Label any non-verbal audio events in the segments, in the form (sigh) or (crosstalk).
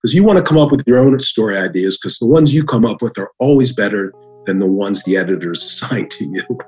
because you want to come up with your own story ideas because the ones you come up with are always better than the ones the editors (laughs) assign to you.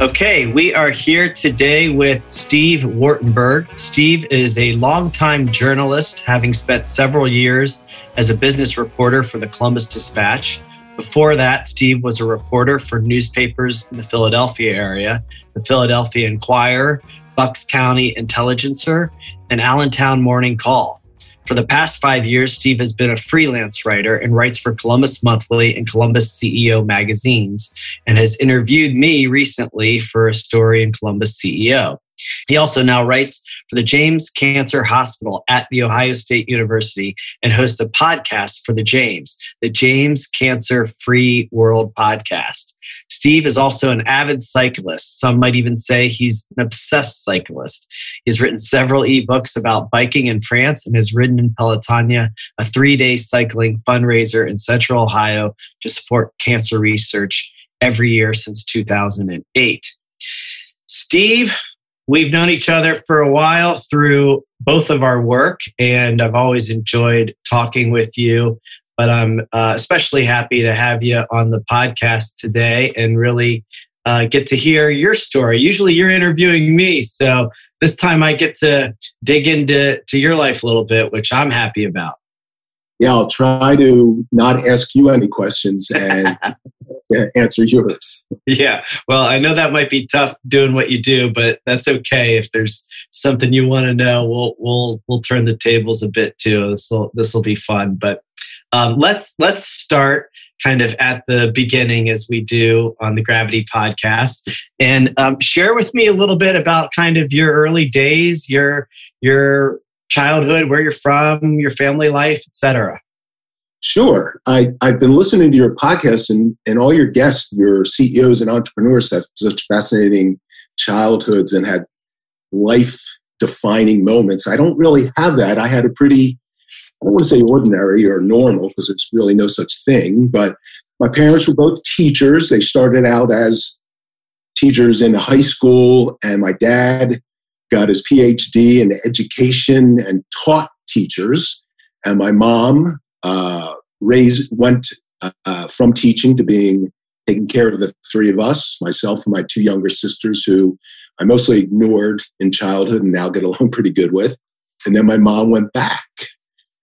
Okay, we are here today with Steve Wartenberg. Steve is a longtime journalist, having spent several years as a business reporter for the Columbus Dispatch. Before that, Steve was a reporter for newspapers in the Philadelphia area, the Philadelphia Inquirer, Bucks County Intelligencer, and Allentown Morning Call. For the past five years, Steve has been a freelance writer and writes for Columbus Monthly and Columbus CEO magazines, and has interviewed me recently for a story in Columbus CEO. He also now writes for the James Cancer Hospital at The Ohio State University and hosts a podcast for the James, the James Cancer Free World Podcast. Steve is also an avid cyclist. Some might even say he's an obsessed cyclist. He's written several ebooks about biking in France and has ridden in Pelotonia, a three day cycling fundraiser in central Ohio to support cancer research every year since 2008. Steve, we've known each other for a while through both of our work, and I've always enjoyed talking with you. But I'm uh, especially happy to have you on the podcast today and really uh, get to hear your story. Usually you're interviewing me, so this time I get to dig into to your life a little bit, which I'm happy about. Yeah, I'll try to not ask you any questions and (laughs) answer yours. Yeah, well, I know that might be tough doing what you do, but that's okay. If there's something you want to know, we'll we'll we'll turn the tables a bit too. This will this will be fun. But um, let's let's start kind of at the beginning as we do on the Gravity podcast, and um, share with me a little bit about kind of your early days, your your childhood, where you're from, your family life, etc. Sure. I, I've been listening to your podcast and, and all your guests, your CEOs and entrepreneurs have such fascinating childhoods and had life defining moments. I don't really have that. I had a pretty, I don't want to say ordinary or normal because it's really no such thing, but my parents were both teachers. They started out as teachers in high school, and my dad got his PhD in education and taught teachers. And my mom uh, raised, went uh, from teaching to being taking care of the three of us, myself and my two younger sisters, who I mostly ignored in childhood and now get along (laughs) pretty good with. And then my mom went back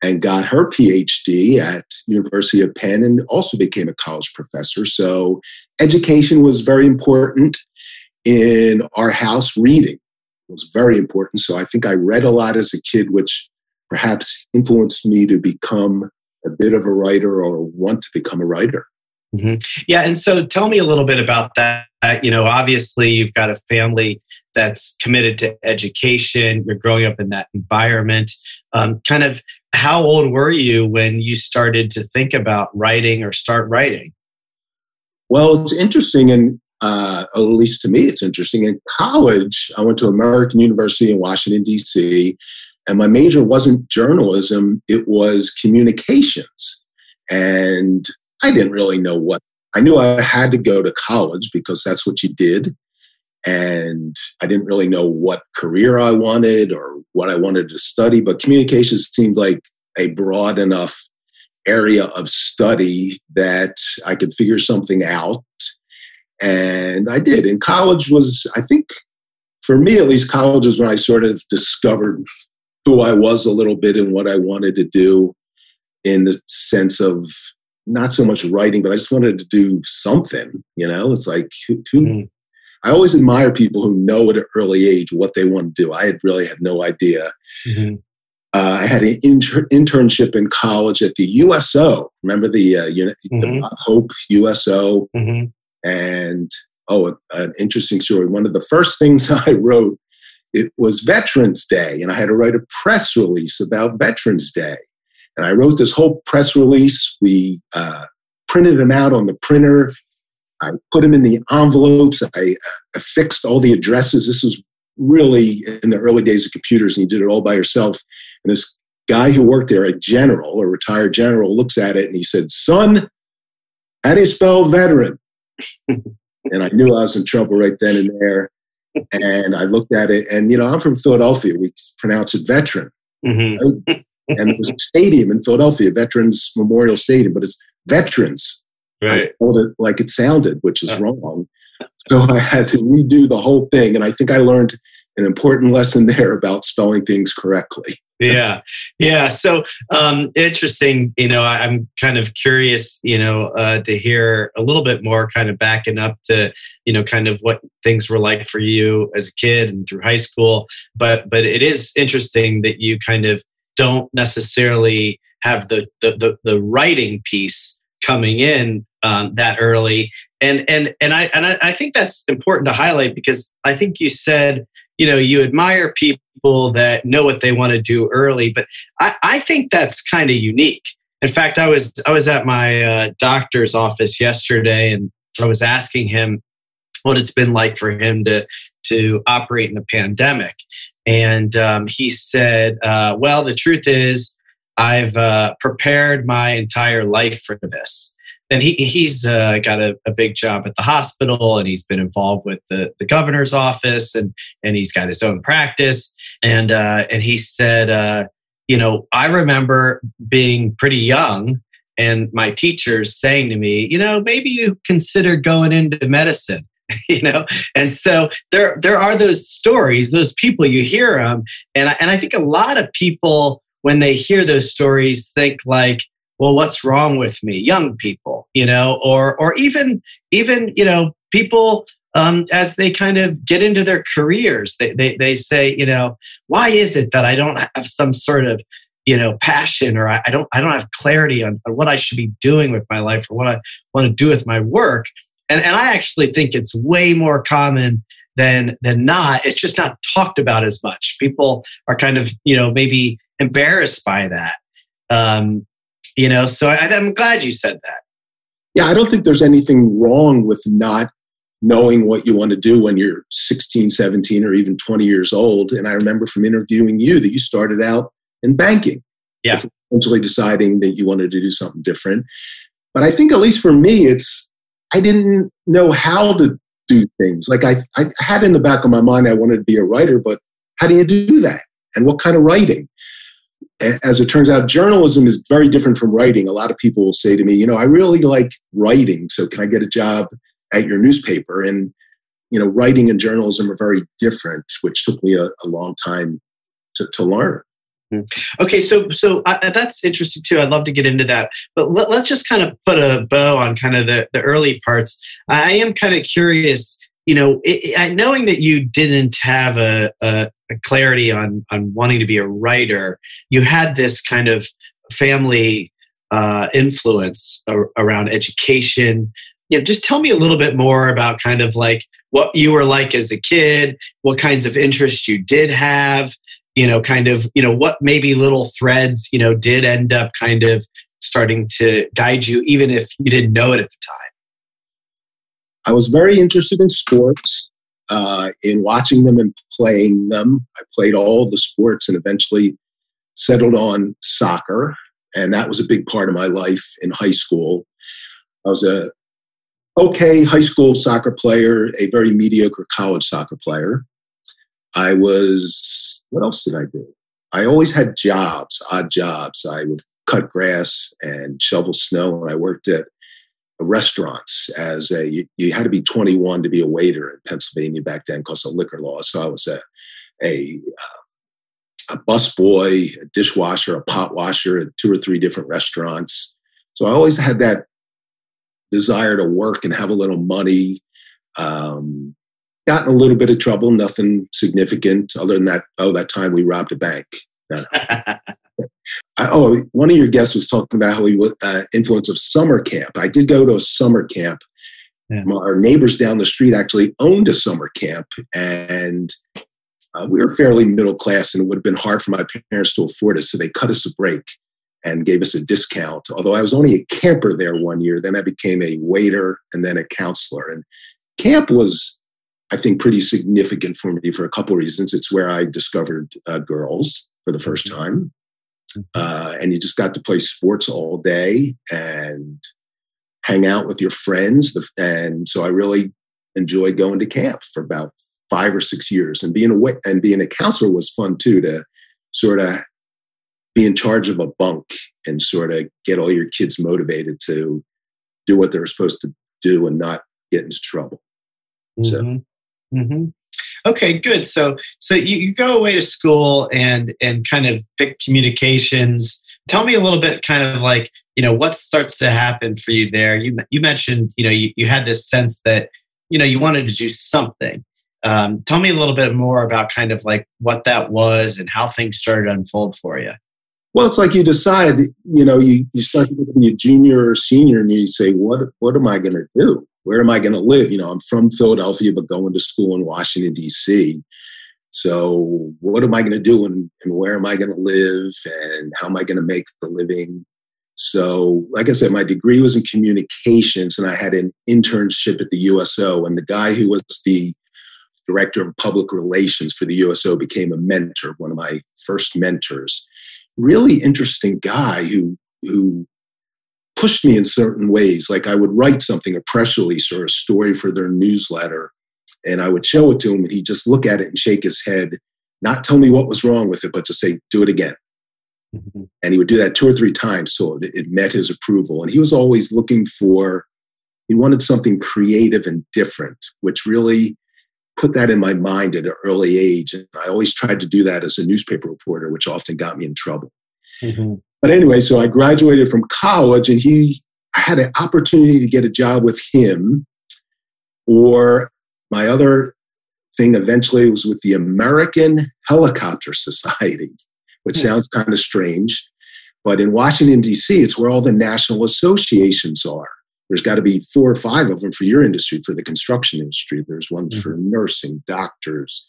and got her PhD at University of Penn and also became a college professor. So education was very important in our house. Reading was very important. So I think I read a lot as a kid, which perhaps influenced me to become a bit of a writer or want to become a writer. Mm-hmm. Yeah, and so tell me a little bit about that. You know, obviously you've got a family that's committed to education. You're growing up in that environment. Um, kind of, how old were you when you started to think about writing or start writing? Well, it's interesting, and uh, at least to me, it's interesting. In college, I went to American University in Washington D.C. And my major wasn't journalism, it was communications. And I didn't really know what, I knew I had to go to college because that's what you did. And I didn't really know what career I wanted or what I wanted to study, but communications seemed like a broad enough area of study that I could figure something out. And I did. And college was, I think, for me at least, college was when I sort of discovered who I was a little bit and what I wanted to do in the sense of not so much writing, but I just wanted to do something. You know, it's like who, who mm. I always admire people who know at an early age what they want to do. I had really had no idea. Mm-hmm. Uh, I had an inter- internship in college at the USO. Remember the, uh, mm-hmm. the Hope USO? Mm-hmm. And oh, an interesting story. One of the first things (laughs) I wrote it was Veterans Day, and I had to write a press release about Veterans Day. And I wrote this whole press release. We uh, printed them out on the printer. I put them in the envelopes. I affixed all the addresses. This was really in the early days of computers, and you did it all by yourself. And this guy who worked there, a general, a retired general, looks at it and he said, Son, how do you spell veteran? (laughs) and I knew I was in trouble right then and there. and I looked at it, and you know, I'm from Philadelphia. We pronounce it veteran. Mm-hmm. Right? and it was a stadium in Philadelphia, Veterans Memorial Stadium, but it's veterans. Right. I spelled it like it sounded, which is wrong. So (laughs) I had to redo the whole thing. And I think I learned an important lesson (laughs) there about spelling things correctly. yeah. Yeah. So um, interesting. You know, I, am kind of curious, you know, uh, to hear a little bit more kind of backing up to, you know, kind of what things were like for you as a kid and through high school. But, but it is interesting that you kind of don't necessarily have the, the, the, the writing piece coming in um, that early. And, and, and I, and I, I think that's important to highlight because I think you said, you know you admire people that know what they want to do early but i, I think that's kind of unique. In fact i was i was at my uh, doctor's office yesterday and i was asking him what it's been like for him to to operate in the pandemic. And um, he said uh, well the truth is i've uh, prepared my entire life for this and he he's uh, got a, a, big job at the hospital, and he's been involved with the, the governor's office, and and he's got his own practice. And uh, and he said, uh, you know, I remember being pretty young, and my teachers saying to me, you know, maybe you consider going into medicine. (laughs) you know and so there there are those stories those people you hear them and I, and I think a lot of people when they hear those stories think like well what's wrong with me? Young people you know or or even even you know people um, as they kind of get into their careers they, they they say you know why is it that i don't have some sort of you know passion or i, I don't i don't have clarity on, on what i should be doing with my life or what i want to do with my work? And and i actually think it's way more common than than not. It's just not talked about as much. People are kind of you know maybe embarrassed by that. Um, you know? So I, i'm glad you said that. Yeah i don't think there's anything wrong with not knowing what you want to do when you're 16 17 or even 20 years old. And i remember from interviewing you that you started out in banking. Yeah. Eventually deciding that you wanted to do something different. But i think at least for me it's i didn't know how to do things. Like i, I had in the back of my mind i wanted to be a writer but how do you do that? And what kind of writing as it turns out, journalism is very different from writing. A lot of people will say to me, you know, I really like writing, so can I get a job at your newspaper? And, you know, writing and journalism are very different, which took me a, a long time to, to learn. Hmm. Okay, so so uh, that's interesting too. I'd love to get into that, but let, us just kind of put a bow on kind of the, the early parts. I am kind of curious you know, it, it, knowing that you didn't have a, a, clarity on on wanting to be a writer, you had this kind of family uh, influence ar- around education. You know, just tell me a little bit more about kind of like what you were like as a kid, what kinds of interests you did have. You know, kind of, you know, what maybe little threads, you know, did end up kind of starting to guide you, even if you didn't know it at the time. I was very interested in sports, uh, in watching them and playing them. I played all the sports and eventually settled on soccer. And that was a big part of my life in high school. I was a okay high school soccer player, a very mediocre college soccer player. I was, what else did I do? I always had jobs, odd jobs. I would cut grass and shovel snow. And I worked at restaurants as a you, you, had to be 21 to be a waiter in Pennsylvania back then because of liquor laws. So I was a a uh, a bus boy, a dishwasher, a pot washer at two or three different restaurants. So I always had that desire to work and have a little money. Um, got in a little bit of trouble, nothing significant other than that. Oh, that time we robbed a bank. (laughs) I, oh, one of your guests was talking about how he was uh, influence of summer camp. I did go to a summer camp. Yeah. Our neighbors down the street actually owned a summer camp, and uh, we were fairly middle class, and it would have been hard for my parents to afford it. So they cut us a break and gave us a discount. Although I was only a camper there one year, then I became a waiter and then a counselor. And camp was, I think, pretty significant for me for a couple of reasons. It's where I discovered uh, girls for the first mm-hmm. time uh, and you just got to play sports all day and hang out with your friends. And so I really enjoyed going to camp for about five or six years. And being a and being a counselor was fun too to sort of be in charge of a bunk and sort of get all your kids motivated to do what they're supposed to do and not get into trouble. Mm-hmm. So. Mm-hmm. Okay, good. So, so you, you go away to school and and kind of pick communications. Tell me a little bit, kind of like you know what starts to happen for you there. You you mentioned you know you, you had this sense that you know you wanted to do something. Um, tell me a little bit more about kind of like what that was and how things started to unfold for you. Well, it's like you decide, you know, you, you start to become a junior or senior and you say, what, what am I going to do? Where am I going to live? You know, I'm from Philadelphia, but going to school in Washington, D.C. So what am I going to do and, and where am I going to live and how am I going to make the living? So, like I said, my degree was in communications and I had an internship at the USO. And the guy who was the director of public relations for the USO became a mentor, one of my first mentors really interesting guy who who pushed me in certain ways. Like I would write something, a press release or a story for their newsletter, and I would show it to him, and he'd just look at it and shake his head, not tell me what was wrong with it, but just say, "Do it again." Mm-hmm. And he would do that two or three times, so it, it met his approval. And he was always looking for, he wanted something creative and different, which really put that in my mind at an early age. And I always tried to do that as a newspaper reporter, which often got me in trouble. Mm-hmm. But anyway, so I graduated from college and he, I had an opportunity to get a job with him. Or my other thing eventually was with the American Helicopter Society, which mm-hmm. sounds kind of strange. But in Washington, D.C., it's where all the national associations are. There's got to be four or five of them for your industry, for the construction industry. There's ones mm-hmm. for nursing, doctors,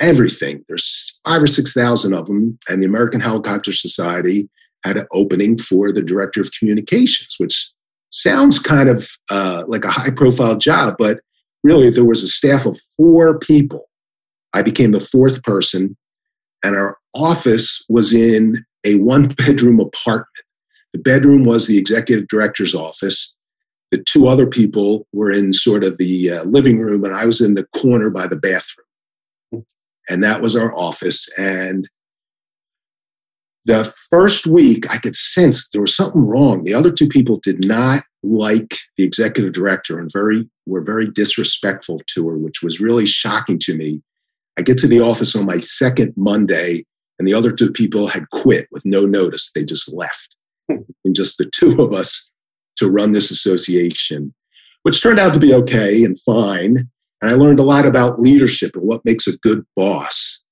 everything. There's five or 6,000 of them. And the American Helicopter Society had an opening for the director of communications, which sounds kind of uh, like a high profile job, but really there was a staff of four people. I became the fourth person, and our office was in a one bedroom apartment. The bedroom was the executive director's office. The two other people were in sort of the uh, living room, and I was in the corner by the bathroom. And that was our office. And the first week, I could sense there was something wrong. The other two people did not like the executive director and very were very disrespectful to her, which was really shocking to me. I get to the office on my second Monday, and the other two people had quit with no notice. They just left. (laughs) and just the two of us to run this association, which turned out to be okay and fine. And I learned a lot about leadership and what makes a good boss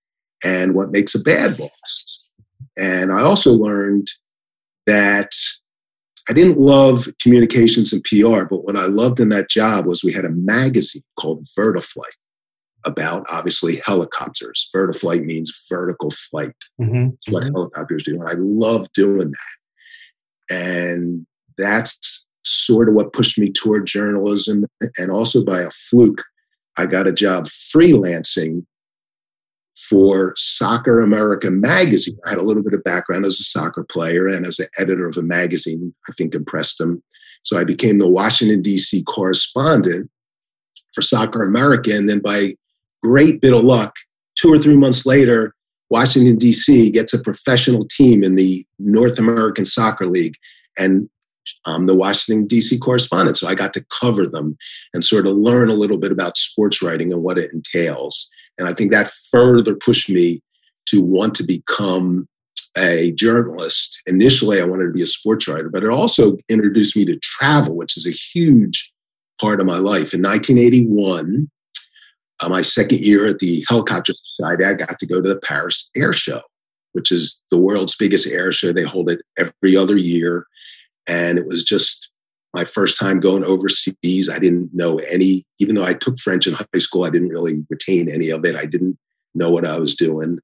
and what makes a bad boss. And I also learned that I didn't love communications and PR, but what I loved in that job was we had a magazine called Vertiflite about obviously helicopters. Vertiflite means vertical flight. Mm-hmm. It's what mm-hmm. helicopters do. And I love doing that. And that's sort of what pushed me toward journalism. And also by a fluke, I got a job freelancing for Soccer America magazine. I had a little bit of background as a soccer player and as an editor of a magazine, I think impressed them. So I became the Washington, D.C. correspondent for Soccer America. And then by great bit of luck, two or three months later, Washington, D.C. gets a professional team in the North American Soccer League. And I'm the Washington, D.C. correspondent. So I got to cover them and sort of learn a little bit about sports writing and what it entails. And I think that further pushed me to want to become a journalist. Initially, I wanted to be a sports writer, but it also introduced me to travel, which is a huge part of my life. In 1981, uh, my second year at the Helicopter Society, I got to go to the Paris Air Show, which is the world's biggest air show. They hold it every other year. And it was just my first time going overseas. I didn't know any, even though I took French in high school, I didn't really retain any of it. I didn't know what I was doing.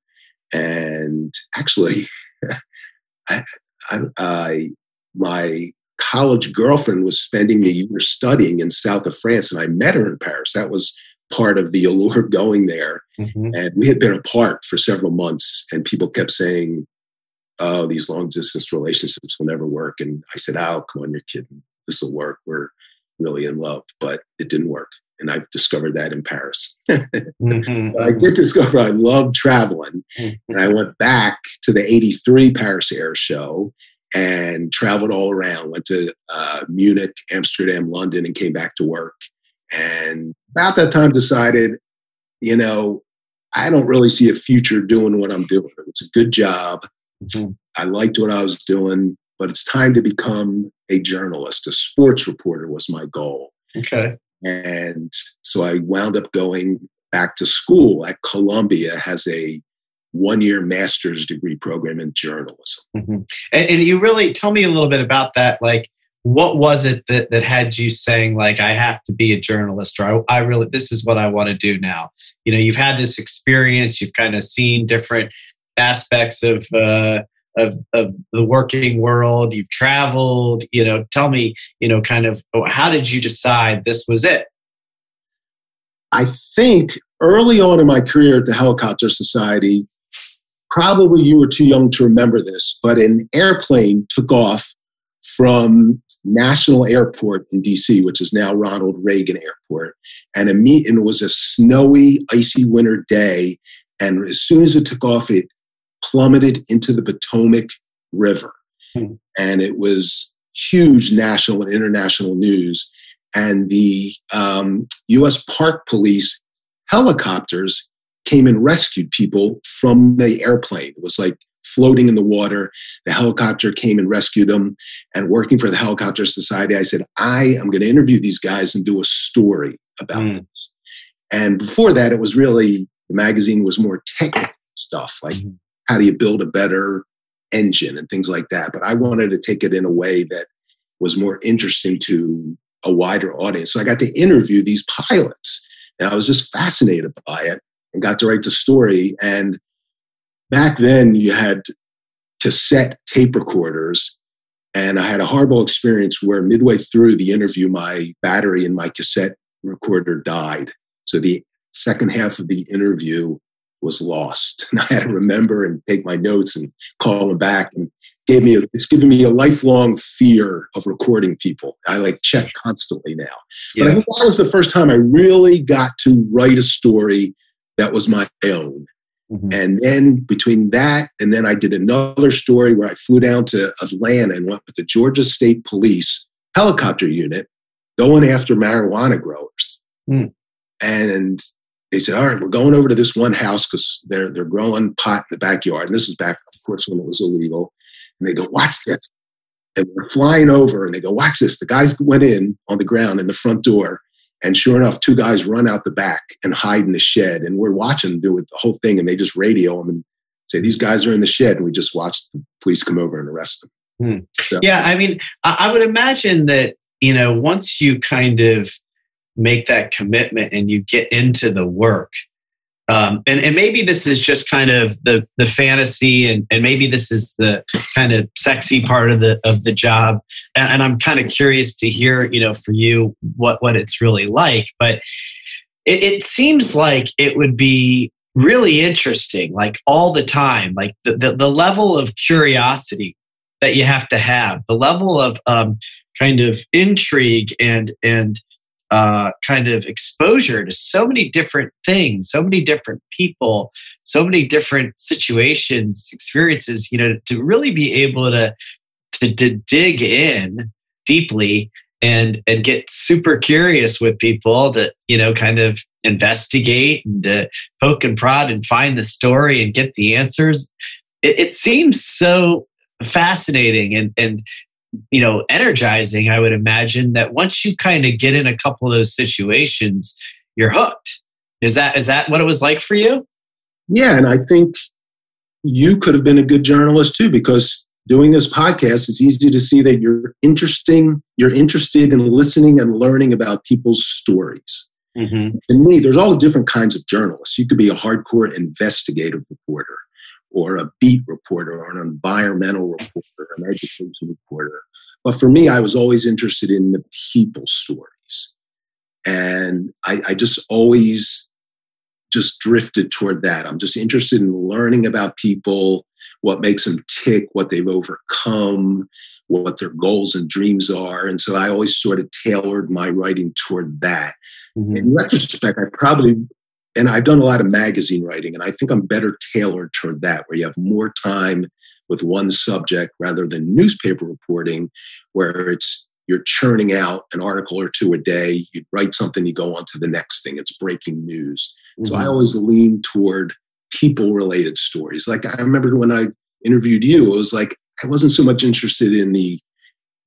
And actually, (laughs) I, I, I, my college girlfriend was spending the year studying in south of France, and I met her in Paris. That was part of the allure of going there. Mm-hmm. And we had been apart for several months, and people kept saying, oh, these long distance relationships will never work. And I said, oh, come on, you're kidding. This will work. We're really in love. But it didn't work. and I've discovered that in Paris. (laughs) mm-hmm. I did discover I love traveling. Mm-hmm. And I went back to the 83 Paris Air Show and traveled all around, went to uh, Munich, Amsterdam, London, and came back to work. And about that time decided, you know, I don't really see a future doing what I'm doing. It's a good job. Mm-hmm. I liked what I was doing, but it's time to become a journalist. A sports reporter was my goal. Okay. And so I wound up going back to school at Columbia, has a one year master's degree program in journalism. Mm-hmm. And, and, you really tell me a little bit about that. Like, what was it that, that had you saying, like, I have to be a journalist, or I, I really, this is what I want to do now? You know, you've had this experience, you've kind of seen different aspects of, uh, of, of the working world. You've traveled you know tell me you know kind of oh, how did you decide this was it? I think early on in my career at the helicopter society probably you were too young to remember this but an airplane took off from national airport in dc which is now ronald reagan airport and, a meet, and it was a snowy icy winter day and as soon as it took off it plummeted into the Potomac River. Hmm. And it was huge national and international news. And the um, US Park Police helicopters came and rescued people from the airplane. It was like floating in the water. The helicopter came and rescued them. And working for the Helicopter Society, I said, I am going to interview these guys and do a story about mm. this. And before that, it was really the magazine was more technical stuff like mm-hmm how do you build a better engine and things like that. But I wanted to take it in a way that was more interesting to a wider audience. So I got to interview these pilots and I was just fascinated by it and got to write the story. And back then you had cassette tape recorders. And I had a horrible experience where midway through the interview, my battery in my cassette recorder died. So the second half of the interview was lost. (laughs) And I had to remember and take my notes and call them back and gave me a, it's given me a lifelong fear of recording people. I like check constantly now. Yeah. But I think that was the first time I really got to write a story that was my own. Mm-hmm. And then between that and then I did another story where I flew down to Atlanta and went with the Georgia State Police helicopter unit going after marijuana growers. Mm. And they said, all right, we're going over to this one house because they're, they're growing pot in the backyard. And this was back, of course, when it was illegal. And they go, watch this. And we're flying over and they go, watch this. The guys went in on the ground in the front door. And sure enough, two guys run out the back and hide in the shed. And we're watching them do it, the whole thing. And they just radio them and say, these guys are in the shed. And we just watched the police come over and arrest them. Hmm. So, yeah. I mean, I would imagine that, you know, once you kind of make that commitment and you get into the work. Um, and, and maybe this is just kind of the the fantasy and, and maybe this is the kind of sexy part of the of the job and, and i'm kind of curious to hear you know for you what what it's really like but it, it seems like it would be really interesting like all the time like the, the, the level of curiosity that you have to have the level of um, kind of intrigue and and uh, kind of exposure to so many different things, so many different people, so many different situations, experiences, you know, to really be able to, to, to dig in deeply and and get super curious with people to you know kind of investigate and to poke and prod and find the story and get the answers. It, it seems so fascinating and and you know energizing i would imagine that once you kind of get in a couple of those situations you're hooked. Is that is that what it was like for you? Yeah and i think you could have been a good journalist too because doing this podcast it's easy to see that you're interesting you're interested in listening and learning about people's stories. Mm-hmm. to me there's all different kinds of journalists. You could be a hardcore investigative reporter or a beat reporter or an environmental reporter, an education reporter. But for me, I was always interested in the people stories. And I, I just always just drifted toward that. I'm just interested in learning about people, what makes them tick, what they've overcome, what their goals and dreams are. And so I always sort of tailored my writing toward that. Mm-hmm. In retrospect, I probably, and I've done a lot of magazine writing, and I think I'm better tailored toward that, where you have more time with one subject rather than newspaper reporting, where it's you're churning out an article or two a day. You write something, you go on to the next thing. It's breaking news. Mm-hmm. So I mm-hmm. always lean toward people related stories. Like I remember when I interviewed you, it was like I wasn't so much interested in the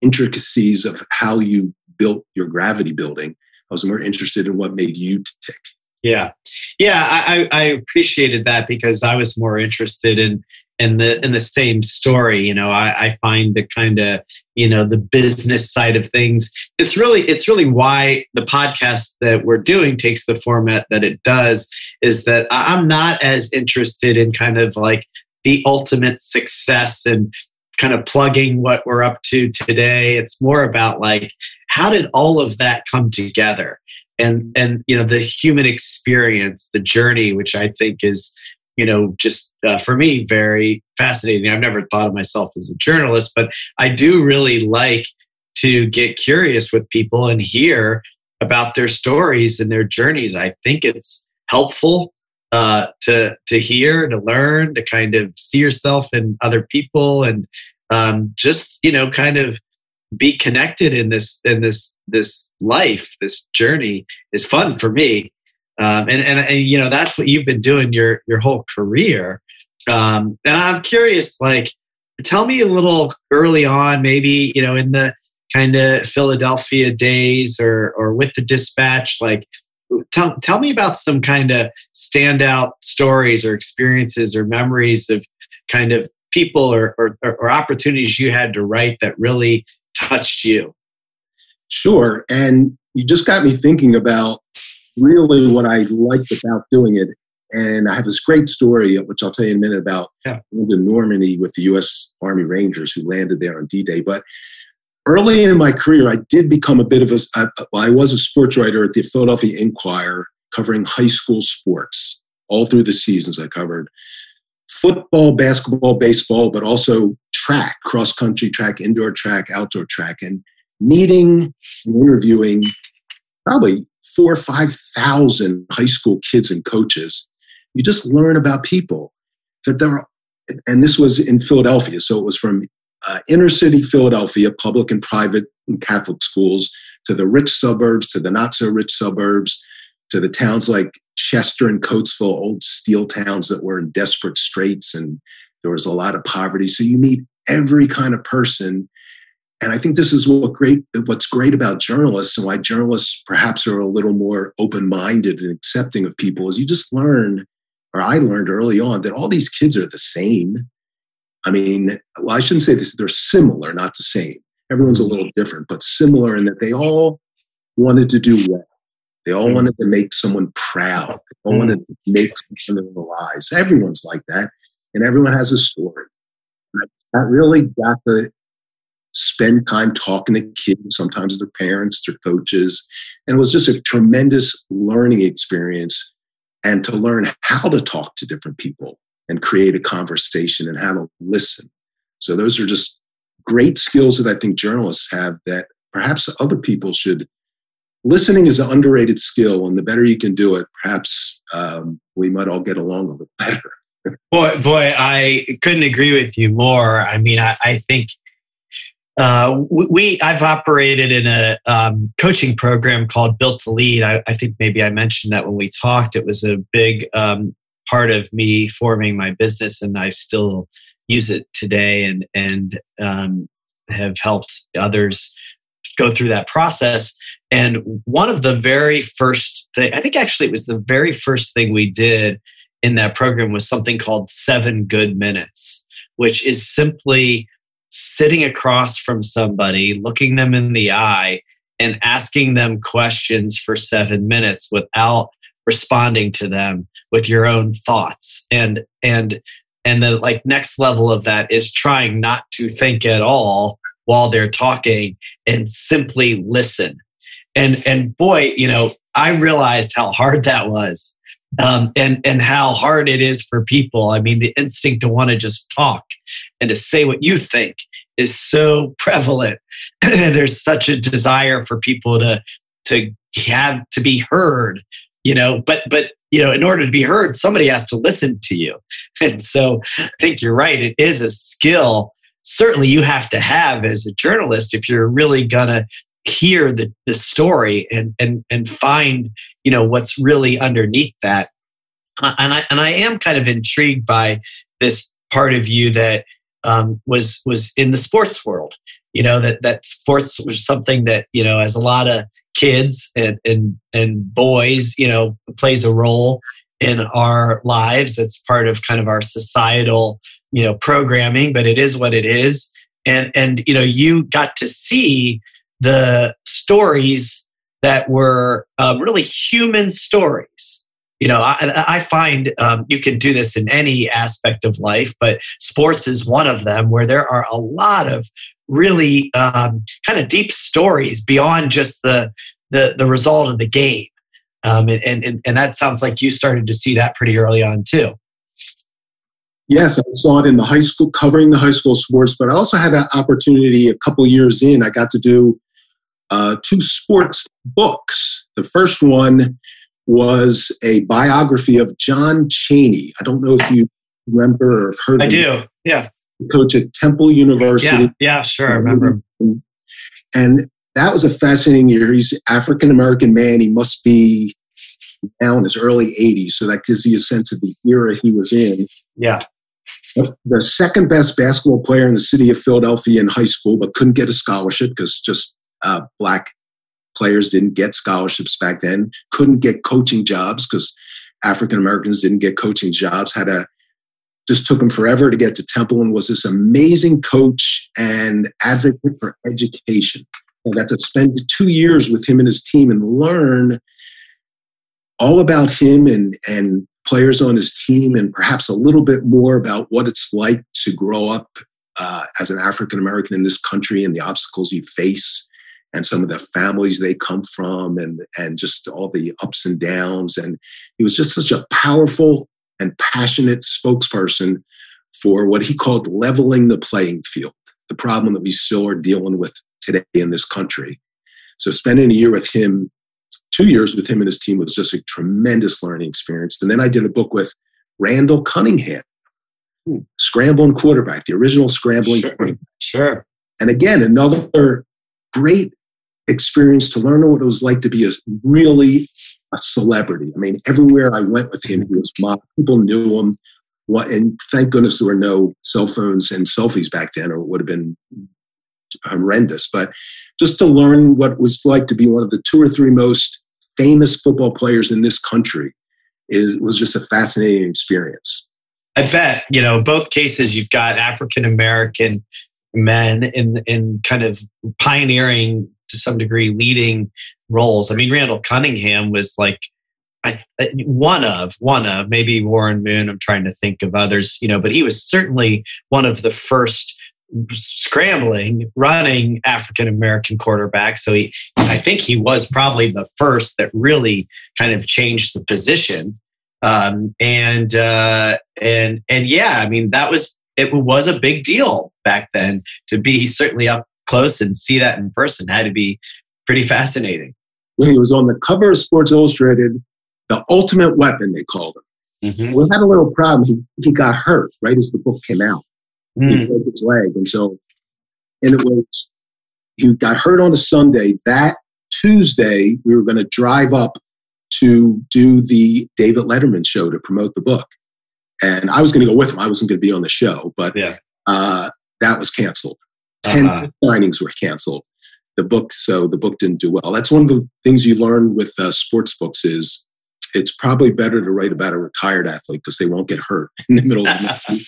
intricacies of how you built your gravity building. I was more interested in what made you tick. Yeah, yeah, I, I appreciated that because I was more interested in in the in the same story. You know, I, I find the kind of you know the business side of things. It's really it's really why the podcast that we're doing takes the format that it does. Is that I'm not as interested in kind of like the ultimate success and kind of plugging what we're up to today. It's more about like how did all of that come together and and you know the human experience the journey which i think is you know just uh, for me very fascinating. I've never thought of myself as a journalist but i do really like to get curious with people and hear about their stories and their journeys. I think it's helpful uh, to to hear to learn to kind of see yourself in other people and um, just you know kind of be connected in this in this this life this journey is fun for me. Um, and, and and you know that's what you've been doing your your whole career. Um, and i'm curious like tell me a little early on maybe you know in the kind of philadelphia days or or with the dispatch like tell, tell me about some kind of standout stories or experiences or memories of kind of people or, or, or opportunities you had to write that really touched you? Sure. And you just got me thinking about really what I liked about doing it. And I have this great story, which I'll tell you in a minute about yeah. the Normandy with the U.S. Army Rangers who landed there on D-Day. But early in my career, I did become a bit of a. I, I was a sports writer at the Philadelphia Inquirer, covering high school sports all through the seasons. I covered football, basketball, baseball, but also track, cross country track, indoor track, outdoor track, and meeting and interviewing probably four or 5,000 high school kids and coaches. You just learn about people. That there are, and this was in Philadelphia. So it was from uh, inner city Philadelphia, public and private and Catholic schools, to the rich suburbs, to the not so rich suburbs, to the towns like Chester and Coatesville, old steel towns that were in desperate straits and there was a lot of poverty. So you meet every kind of person. And I think this is what great what's great about journalists and why journalists perhaps are a little more open-minded and accepting of people is you just learn, or I learned early on, that all these kids are the same. I mean, well, I shouldn't say this, they're similar, not the same. Everyone's a little different, but similar in that they all wanted to do well. They all mm. wanted to make someone proud. They all mm. wanted to make someone in their lives. Everyone's like that, and everyone has a story. I really got to spend time talking to kids, sometimes their parents, their coaches, and it was just a tremendous learning experience. And to learn how to talk to different people and create a conversation and how to listen. So those are just great skills that I think journalists have that perhaps other people should listening is an underrated skill, and the better you can do it, perhaps um, we might all get along a little (laughs) better. Boy, boy, I couldn't agree with you more. I mean, I, I think uh, we I've operated in a um, coaching program called Built to Lead. I, I, think maybe I mentioned that when we talked. It was a big um, part of me forming my business, and I still use it today, and and um, have helped others go through that process. And one of the very first thing, I think actually it was the very first thing we did in that program was something called seven good minutes, which is simply sitting across from somebody, looking them in the eye, and asking them questions for seven minutes without responding to them with your own thoughts. And and and the like next level of that is trying not to think at all while they're talking and simply listen. And and boy, you know, I realized how hard that was. Um, and and how hard it is for people. I mean, the instinct to want to just talk and to say what you think is so prevalent. (clears throat) There's such a desire for people to to have to be heard, you know, but, but, you know, in order to be heard, somebody has to listen to you. (laughs) And so I think you're right. It is a skill certainly you have to have as a journalist if you're really gonna hear the, the story and, and and find you know what's really underneath that and I and I am kind of intrigued by this part of you that um, was was in the sports world. You know that that sports was something that you know as a lot of kids and and and boys you know plays a role in our lives. It's part of kind of our societal you know programming, but it is what it is. And and you know you got to see the stories that were um, really human stories. You know, I, I find um, you can do this in any aspect of life, but sports is one of them where there are a lot of really um, kind of deep stories beyond just the, the, the result of the game. Um, and, and, and that sounds like you started to see that pretty early on too. Yes, I saw it in the high school, covering the high school sports, but I also had an opportunity a couple years in. I got to do uh, two sports books. The first one was a biography of John Chaney. I don't know if you remember or have heard. I do. Yeah. Coach at Temple University. Yeah, yeah, sure. I remember. And that was a fascinating year. He's African American man. He must be now in his early 80s. So that gives you a sense of the era he was in. Yeah. The second best basketball player in the city of Philadelphia in high school, but couldn't get a scholarship because just uh, black players didn't get scholarships back then, couldn't get coaching jobs because African Americans didn't get coaching jobs, had a just took him forever to get to Temple and was this amazing coach and advocate for education. I got to spend two years with him and his team and learn all about him and, and players on his team and perhaps a little bit more about what it's like to grow up uh, as an African American in this country and the obstacles you face and some of the families they come from and and just all the ups and downs and he was just such a powerful and passionate spokesperson for what he called leveling the playing field the problem that we still are dealing with today in this country so spending a year with him two years with him and his team was just a tremendous learning experience and then i did a book with randall cunningham hmm. scrambling quarterback the original scrambling sure, sure. and again another great experience to learn what it was like to be a really a celebrity. I mean, everywhere I went with him, he was mobbed. People knew him. What, and thank goodness there were no cell phones and selfies back then, or it would have been horrendous. But just to learn what it was like to be one of the two or three most famous football players in this country is, was just a fascinating experience. I bet, you know, both cases you've got African American men in in kind of pioneering to some degree leading roles. I mean, Randall Cunningham was like I, one of one of maybe Warren Moon. I'm trying to think of others, you know, but he was certainly one of the first scrambling, running African American quarterback. So he, I think he was probably the first that really kind of changed the position. Um, and uh, and and yeah, I mean that was it was a big deal back then to be certainly up close and see that in person had to be pretty fascinating. He was on the cover of Sports Illustrated, the ultimate weapon, they called him. Mm-hmm. We had a little problem. He, he got hurt right as the book came out. Mm. He broke his leg. And so, and it was, he got hurt on a Sunday. That Tuesday, we were going to drive up to do the David Letterman show to promote the book. And I was going to go with him. I wasn't going to be on the show, but yeah. uh, that was canceled. 10 uh-huh. signings were canceled. The book, so the book didn't do well. That's one of the things you learn with uh, sports books is it's probably better to write about a retired athlete because they won't get hurt (laughs) in the middle of the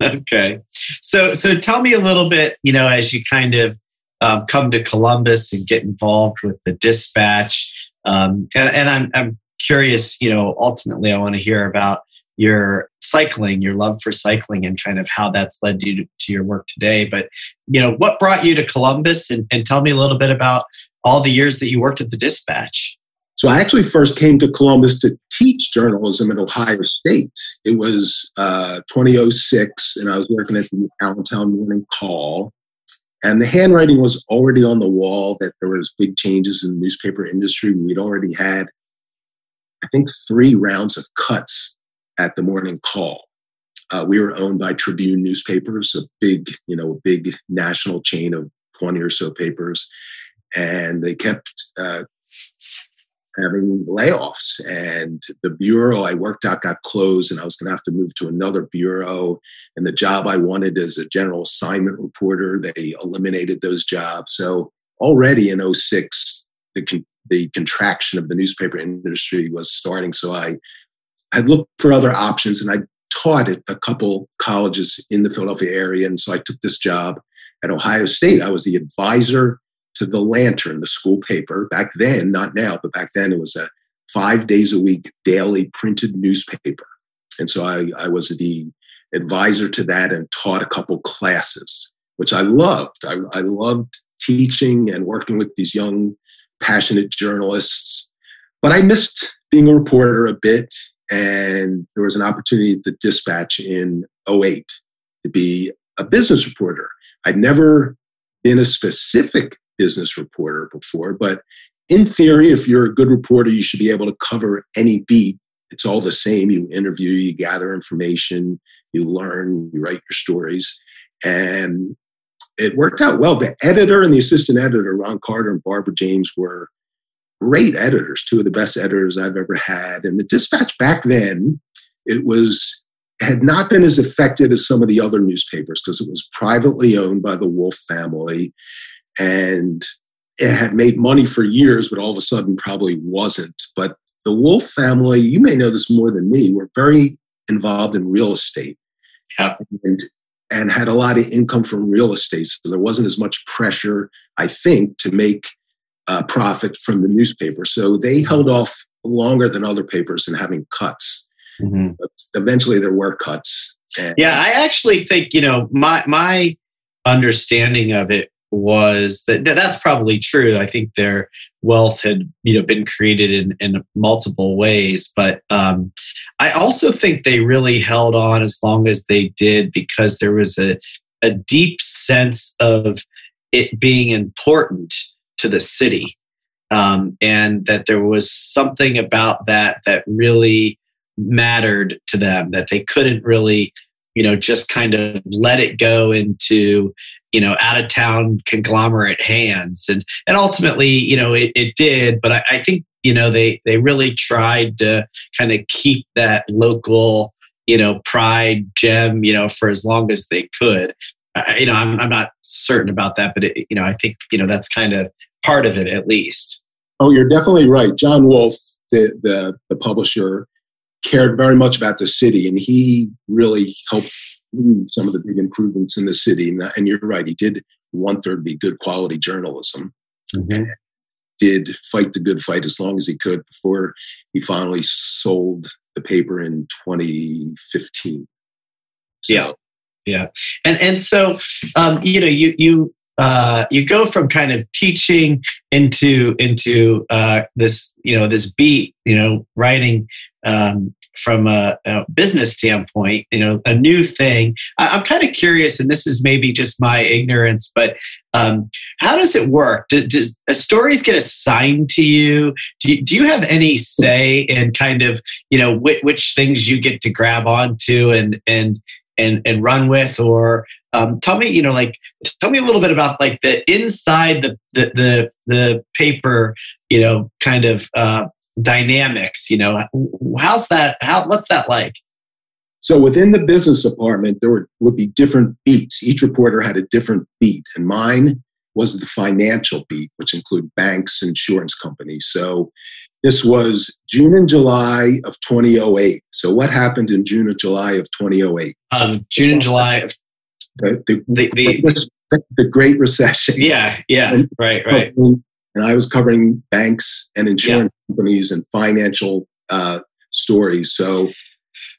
(laughs) Okay. So, so tell me a little bit, you know, as you kind of um, come to Columbus and get involved with the dispatch. Um, and, and I'm, I'm curious, you know, ultimately I want to hear about your cycling, your love for cycling, and kind of how that's led you to, to your work today. But you know, what brought you to Columbus, and, and tell me a little bit about all the years that you worked at the Dispatch. So I actually first came to Columbus to teach journalism at Ohio State. It was uh, 2006, and I was working at the Allentown Morning Call. And the handwriting was already on the wall that there was big changes in the newspaper industry. We'd already had, I think, three rounds of cuts at the morning call. Uh, we were owned by Tribune newspapers, a big, you know, a big national chain of 20 or so papers. And they kept uh, having layoffs. And the bureau I worked at got closed, and I was going to have to move to another bureau. And the job I wanted as a general assignment reporter, they eliminated those jobs. So already in 06, the, con- the contraction of the newspaper industry was starting. So I had looked for other options, and I taught at a couple colleges in the Philadelphia area. And so I took this job at Ohio State. I was the advisor to the Lantern, the school paper. Back then, not now, but back then it was a five days a week daily printed newspaper. And so I, I was the advisor to that and taught a couple classes, which I loved. I, I loved teaching and working with these young, passionate journalists. But I missed being a reporter a bit. And there was an opportunity at the Dispatch in 08 to be a business reporter. I'd never been a specific business reporter before, but in theory, if you're a good reporter, you should be able to cover any beat. It's all the same. You interview, you gather information, you learn, you write your stories. And it worked out well. The editor and the assistant editor, Ron Carter and Barbara James, were great editors, two of the best editors I've ever had. And the dispatch back then, it was had not been as affected as some of the other newspapers because it was privately owned by the Wolfe family and it had made money for years, but all of a sudden probably wasn't. But the Wolfe family, you may know this more than me, were very involved in real estate. Yeah. And, and had a lot of income from real estate. So there wasn't as much pressure, I think, to make uh, profit from the newspaper. So they held off longer than other papers in having cuts. Mm-hmm. But eventually there were cuts. And, yeah, I actually think, you know, my my understanding of it was that that's probably true. I think their wealth had you know been created in, in multiple ways, but um, I also think they really held on as long as they did because there was a a deep sense of it being important to the city, um, and that there was something about that that really mattered to them that they couldn't really you know just kind of let it go into you know out of town conglomerate hands. And and ultimately you know it, it did but I, I think you know they they really tried to kind of keep that local you know pride gem you know for as long as they could I, you know I'm, I'm not certain about that but it, you know i think you know that's kind of part of it at least oh you're definitely right john Wolfe the the, the publisher cared very much about the city and he really helped some of the big improvements in the city. And, and you're right, he did one third be good quality journalism. Mm-hmm. Did fight the good fight as long as he could before he finally sold the paper in 2015. So, yeah, yeah, and and so um, you know you you uh, you go from kind of teaching into into uh, this you know this beat you know writing um, from a, a, business standpoint, you know, a new thing. I, am kind of curious, and this is maybe just my ignorance, but um, how does it work? Do, does stories get assigned to you? Do, you? do you have any say in kind of, you know, which, which things you get to grab onto and and and and run with, or um, tell me, you know, like tell me a little bit about like the inside the the the, the paper, you know, kind of. Uh, dynamics you know how's that how what's that like so within the business department there would, would be different beats each reporter had a different beat and mine was the financial beat which include banks insurance companies so this was june and july of 2008 so what happened in june and july of 2008 um, june and july of the, the, the, the, the great recession yeah yeah and, right right and I was covering banks and insurance yeah. companies and financial uh, stories. So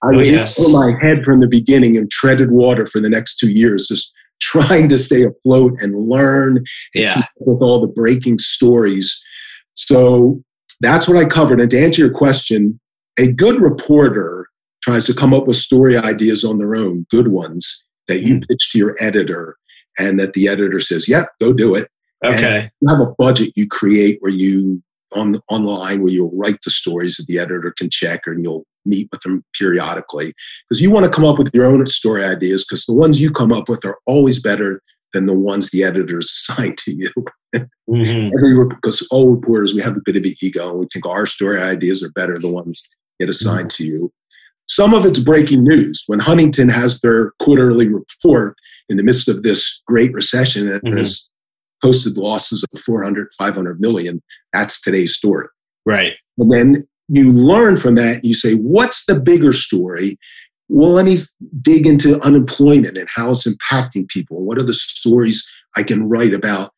I oh, was oh, yes. in my head from the beginning and treaded water for the next two years, just (laughs) trying to stay afloat and learn yeah. with all the breaking stories. So that's what I covered. And to answer your question, a good reporter tries to come up with story ideas on their own, good ones that you mm. pitch to your editor and that the editor says, "Yep, yeah, go do it." Okay. And you have a budget you create where you on the, on where you'll write the stories that the editor can check, and you'll meet with them periodically because you want to come up with your own story ideas because the ones you come up with are always better than the ones the editors (laughs) assign to you. mm-hmm. Every, because all reporters, we have a bit of an ego and we think our story ideas are better than the ones get assigned mm-hmm. to you. Some of it's breaking news. When Huntington has their quarterly report in the midst of this great recession and mm-hmm. has posted losses of 400, 500 million, that's today's story. Right. And then you learn from that. You say, what's the bigger story? Well, let me dig into unemployment and how it's impacting people. What are the stories I can write about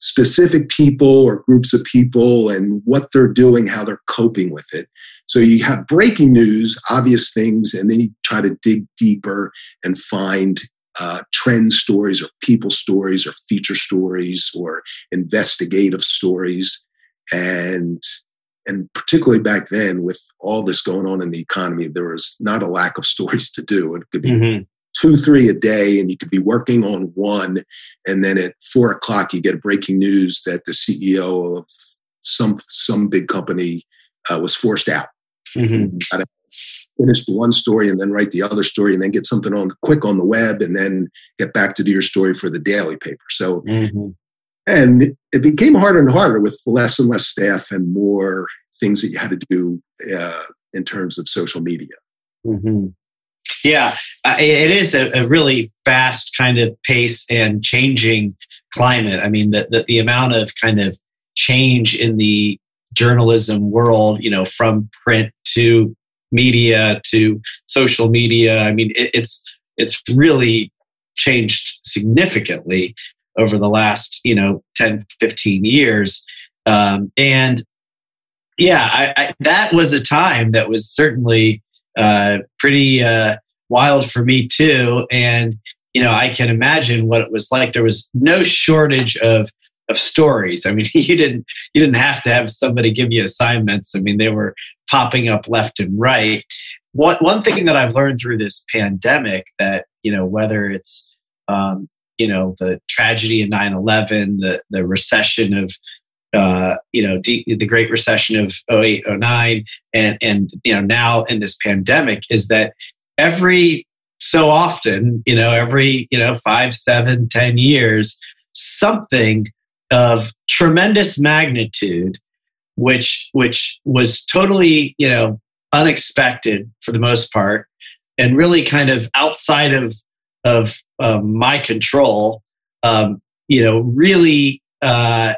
specific people or groups of people and what they're doing, how they're coping with it? So you have breaking news, obvious things, and then you try to dig deeper and find uh, trend stories or people stories or feature stories or investigative stories. And and particularly back then with all this going on in the economy there was not a lack of stories to do it could be mm-hmm. two three a day and you could be working on one and then at four o'clock you get breaking news that the ceo of some some big company uh, was forced out mm-hmm. finish the one story and then write the other story and then get something on quick on the web and then get back to do your story for the daily paper so mm-hmm. And it became harder and harder with less and less staff and more things that you had to do uh, in terms of social media. Mm-hmm. Yeah, uh, it is a, a, really fast kind of pace and changing climate. I mean, the, the, the amount of kind of change in the journalism world, you know, from print to media to social media. I mean, it, it's it's really changed significantly over the last you know 10 15 years. Um, and yeah I, I, that was a time that was certainly uh, pretty uh, wild for me too. And you know i can imagine what it was like. There was no shortage of of stories. I mean (laughs) you didn't you didn't have to have somebody give you assignments. I mean they were popping up left and right. One, one thing that i've learned through this pandemic that you know whether it's um, you know the tragedy of 9-11 the, the recession of uh, you know de- the great recession of 08 09 and and you know now in this pandemic is that every so often you know every you know five seven ten years something of tremendous magnitude which which was totally you know unexpected for the most part and really kind of outside of of um, my control, um, you know, really uh,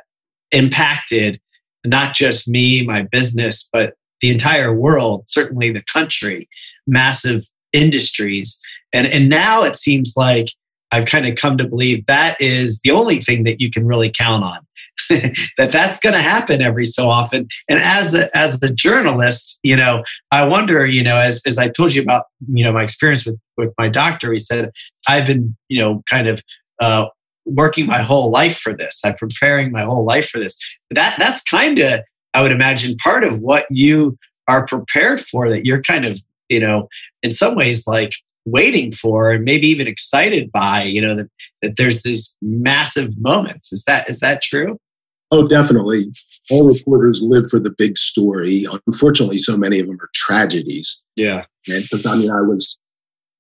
impacted not just me, my business, but the entire world, certainly the country, massive industries. And, and now it seems like I've kind of come to believe that is the only thing that you can really count on. (laughs) that that's going to happen every so often. And as a, as a journalist, you know, I wonder, you know, as as I told you about, you know, my experience with with my doctor, he said I've been, you know, kind of uh, working my whole life for this. I'm preparing my whole life for this. That that's kind of, I would imagine, part of what you are prepared for. That you're kind of, you know, in some ways, like waiting for and maybe even excited by you know that, that there's these massive moments. Is that is that true? Oh definitely. All reporters live for the big story. Unfortunately so many of them are tragedies. Yeah. And i mean i was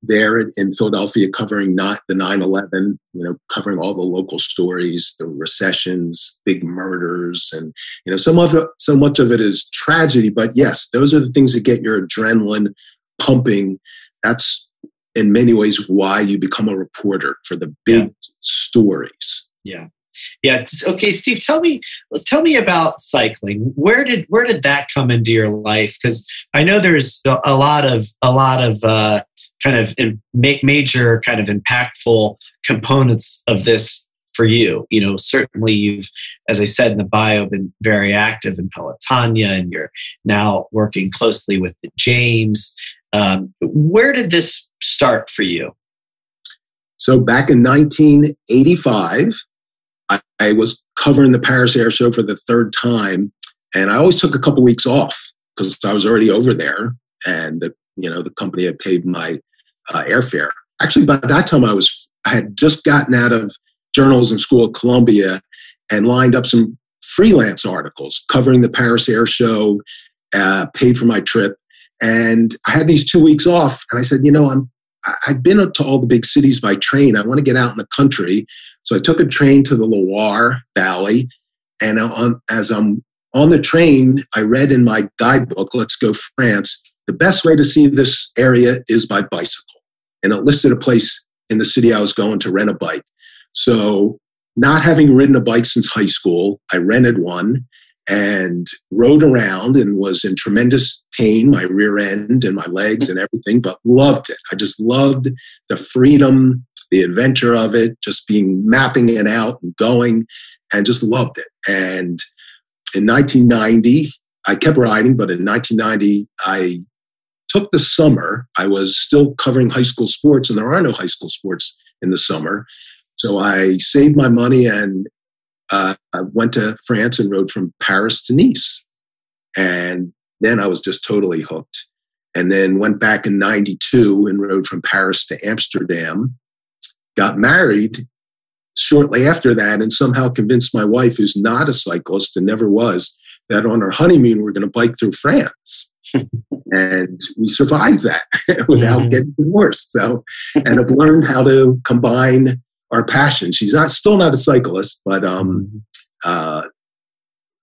there in philadelphia covering not the 9-11 you know covering all the local stories the recessions big murders and you know so much, so much of it is tragedy. But yes those are the things that get your adrenaline pumping. That's in many ways why you become a reporter for the big yeah. stories. Yeah. Yeah. Okay, Steve, tell me tell me about cycling. Where did where did that come into your life? Because I know there's a lot of a lot of uh, kind of make major kind of impactful components of this for you. You know, certainly you've, as I said in the bio, been very active in Pelotonia, and you're now working closely with the James. Um, where did this start for you? So back in 1985, I, I was covering the Paris Air Show for the third time, and I always took a couple weeks off because I was already over there, and the you know the company had paid my uh, airfare. Actually, by that time I was I had just gotten out of journalism school at Columbia and lined up some freelance articles covering the Paris Air Show, uh, paid for my trip. And I had these two weeks off, and I said, you know, I'm I've been to all the big cities by train. I want to get out in the country. So I took a train to the Loire Valley, and on, as I'm on the train, I read in my guidebook, Let's Go France, the best way to see this area is by bicycle. And it listed a place in the city I was going to rent a bike. So, not having ridden a bike since high school, I rented one and rode around and was in tremendous pain, my rear end and my legs and everything, but loved it. I just loved the freedom, the adventure of it, just being mapping it out and going, and just loved it. And in 1990, I kept riding, but in 1990, I took the summer. I was still covering high school sports, and there are no high school sports in the summer. So I saved my money and uh, I went to France and rode from Paris to Nice. And then I was just totally hooked. And then went back in 92 and rode from Paris to Amsterdam. Got married shortly after that and somehow convinced my wife, who's not a cyclist and never was, that on our honeymoon we're going to bike through France. (laughs) and we survived that (laughs) without mm-hmm. getting divorced. So, and have learned how to combine our passion. She's not still not a cyclist, but um, uh,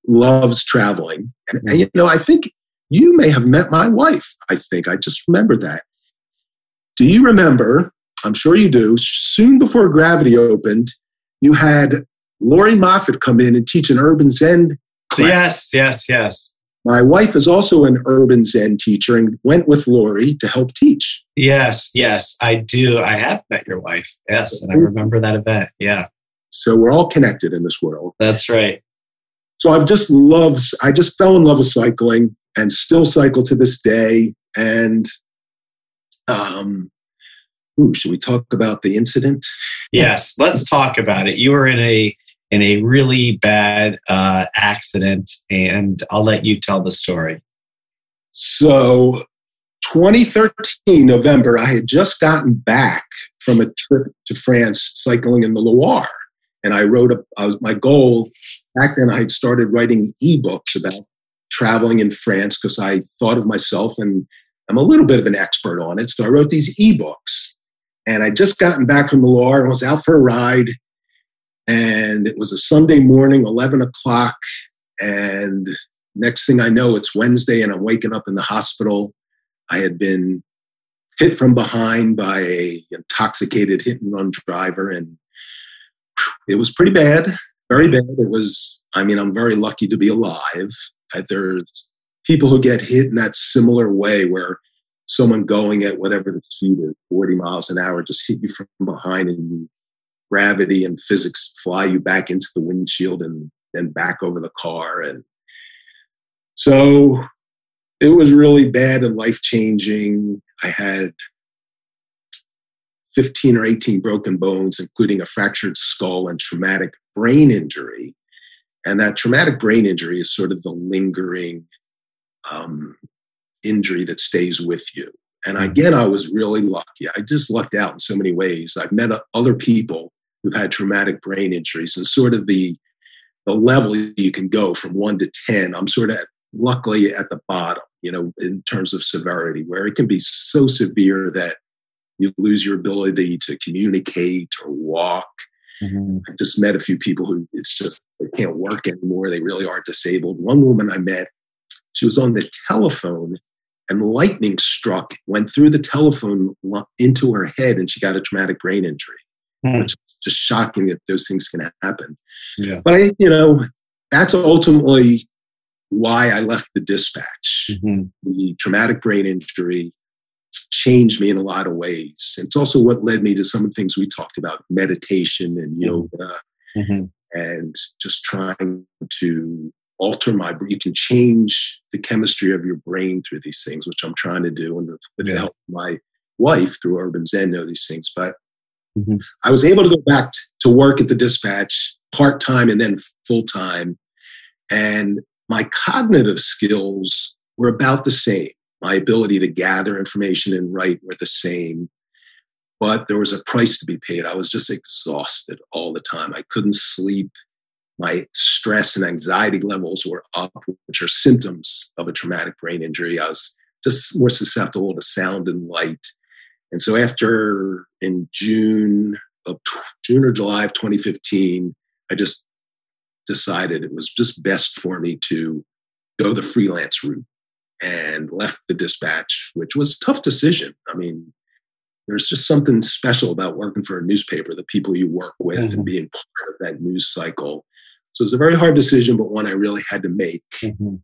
loves traveling. And, and, you know, I think you may have met my wife. I think I just remembered that. Do you remember? I'm sure you do. Soon before Gravity opened, you had Lori Moffat come in and teach an urban Zen class. Yes, yes, yes. My wife is also an urban Zen teacher and went with Lori to help teach. Yes, yes, I do. I have met your wife. Yes, and I remember that event. Yeah. So we're all connected in this world. That's right. So I've just loved, I just fell in love with cycling and still cycle to this day. And um, ooh, should we talk about the incident? Yes, let's talk about it. You were in a in a really bad uh, accident, and I'll let you tell the story. So, 2013 November, I had just gotten back from a trip to France, cycling in the Loire, and I wrote was, my goal back then. I had started writing ebooks about traveling in France because I thought of myself and I'm a little bit of an expert on it. So I wrote these ebooks, and I'd just gotten back from the Loire and was out for a ride and it was a Sunday morning, 11 o'clock. And next thing I know, it's Wednesday and I'm waking up in the hospital. I had been hit from behind by a intoxicated hit and run driver. And it was pretty bad, very bad. It was, I mean, I'm very lucky to be alive. There's people who get hit in that similar way where someone going at whatever the speed is, 40 miles an hour, just hit you from behind and you gravity and physics fly you back into the windshield and then back over the car. And so it was really bad and life changing. I had 15 or 18 broken bones, including a fractured skull and traumatic brain injury. And that traumatic brain injury is sort of the lingering um, injury that stays with you. And mm-hmm. again, I was really lucky. I just lucked out in so many ways. I've met other people who've had traumatic brain injuries and sort of the the level you can go from one to ten. I'm sort of luckily at the bottom, you know, in terms of severity, where it can be so severe that you lose your ability to communicate or walk. Mm-hmm. I just met a few people who it's just they can't work anymore. They really are disabled. One woman I met, she was on the telephone and lightning struck, went through the telephone into her head, and she got a traumatic brain injury, mm. which just shocking that those things can happen. Yeah. But I, you know, that's ultimately why I left the dispatch. Mm-hmm. The traumatic brain injury changed me in a lot of ways. It's also what led me to some of the things we talked about meditation and mm-hmm. yoga mm-hmm. and just trying to alter my you can change the chemistry of your brain through these things which i'm trying to do and with, with yeah. the help of my wife through urban zen know these things but Mm-hmm. I was able to go back to work at the dispatch part time and then full time. And my cognitive skills were about the same. My ability to gather information and write were the same. but there was a price to be paid. I was just exhausted all the time. I couldn't sleep. My stress and anxiety levels were up, which are symptoms of a traumatic brain injury. I was just more susceptible to sound and light. And so after in June of June or July of 2015, I just decided it was just best for me to go the freelance route and left the dispatch, which was a tough decision. I mean, there's just something special about working for a newspaper, the people you work with, mm-hmm. and being part of that news cycle. So it's a very hard decision, but one I really had to make. Mm-hmm.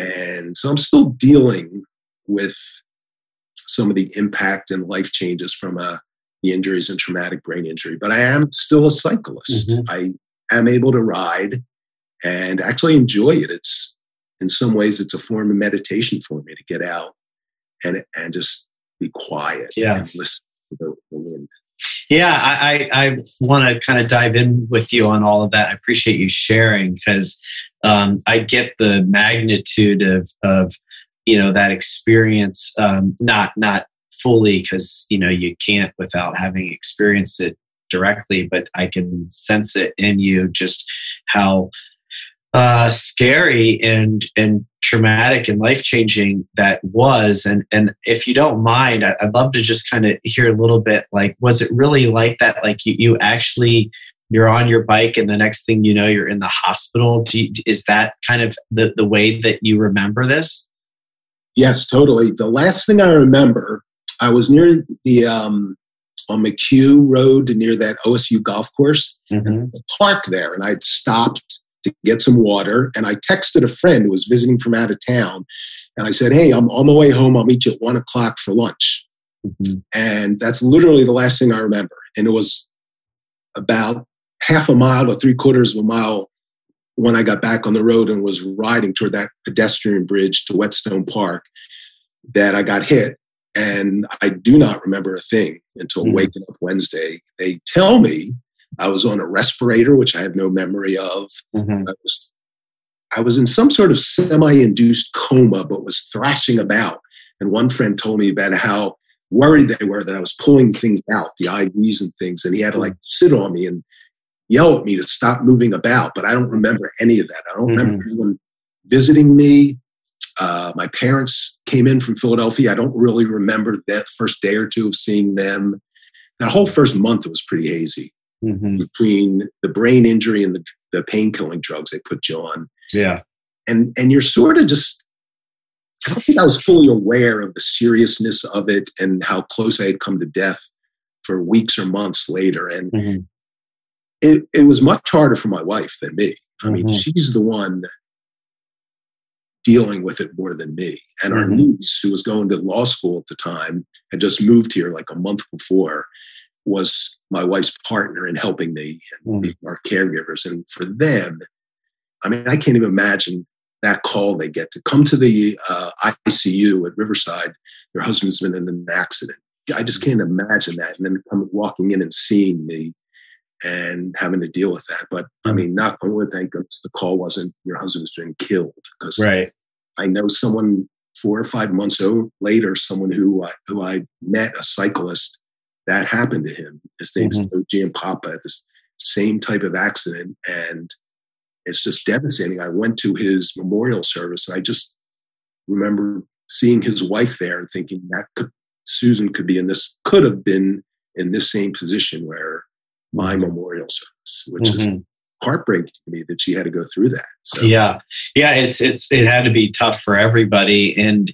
And so I'm still dealing with some of the impact and life changes from uh, the injuries and traumatic brain injury, but I am still a cyclist. Mm-hmm. I am able to ride and actually enjoy it. It's in some ways it's a form of meditation for me to get out and and just be quiet yeah. and listen to the, the wind. Yeah, I, I, I want to kind of dive in with you on all of that. I appreciate you sharing because um, I get the magnitude of of you know that experience. Um, not not fully because you know you can't without having experienced it directly, but I can sense it in you just how uh, scary and and traumatic and life changing that was. And and if you don't mind, I'd love to just kind of hear a little bit. Like, was it really like that? Like you, you actually you're on your bike, and the next thing you know, you're in the hospital. You, is that kind of the the way that you remember this? Yes, totally. The last thing I remember, I was near the um, on McHugh Road near that OSU golf course, mm-hmm. park there, and I'd stopped to get some water. And I texted a friend who was visiting from out of town. And I said, Hey, I'm on the way home. I'll meet you at one o'clock for lunch. Mm-hmm. And that's literally the last thing I remember. And it was about half a mile or three quarters of a mile when I got back on the road and was riding toward that pedestrian bridge to Whetstone Park that I got hit. And I do not remember a thing until mm-hmm. waking up Wednesday. They tell me I was on a respirator, which I have no memory of. Mm-hmm. I, was, I was in some sort of semi-induced coma, but was thrashing about. And one friend told me about how worried they were that I was pulling things out, the IVs and things, and he had to like sit on me and yell at me to stop moving about. But I don't remember any of that. I don't mm-hmm. remember anyone visiting me. Uh, my parents came in from Philadelphia. I don't really remember that first day or two of seeing them. That whole first month was pretty hazy mm-hmm. between the brain injury and the, the pain killing drugs they put you on. Yeah. And, and you're sort of just, I don't think I was fully aware of the seriousness of it and how close I had come to death for weeks or months later. And mm-hmm. it, it was much harder for my wife than me. I mean, mm-hmm. she's the one dealing with it more than me. And our mm-hmm. niece, who was going to law school at the time, had just moved here like a month before was my wife's partner in helping me and mm. being our caregivers. And for them, I mean, I can't even imagine that call they get to come to the uh, ICU at Riverside. Your husband's been in an accident. I just can't imagine that. And then come walking in and seeing me and having to deal with that. But I mm. mean, not only thank goodness the call wasn't your husband's been killed because right. I know someone four or five months later, someone who I, who I met, a cyclist, that happened to him. His name's mm-hmm. Papa, this same type of accident. And it's just devastating. I went to his memorial service and I just remember seeing his wife there and thinking that could, Susan could be in this, could have been in this same position where my memorial service, which mm-hmm. is heartbreaking to me that she had to go through that. So. Yeah, yeah, it's it's it had to be tough for everybody, and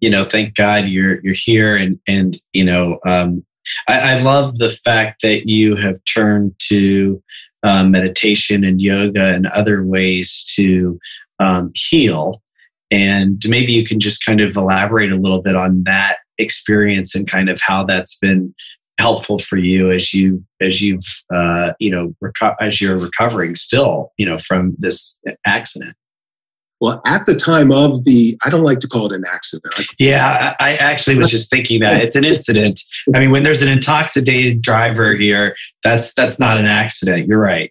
you know, thank God you're you're here, and and you know, um, I, I love the fact that you have turned to um, meditation and yoga and other ways to um, heal. And maybe you can just kind of elaborate a little bit on that experience and kind of how that's been helpful for you as you as you've uh, you know reco- as you're recovering still you know from this accident well, at the time of the, I don't like to call it an accident. yeah, I actually was just thinking that it's an incident. I mean, when there's an intoxicated driver here, that's that's not an accident. You're right.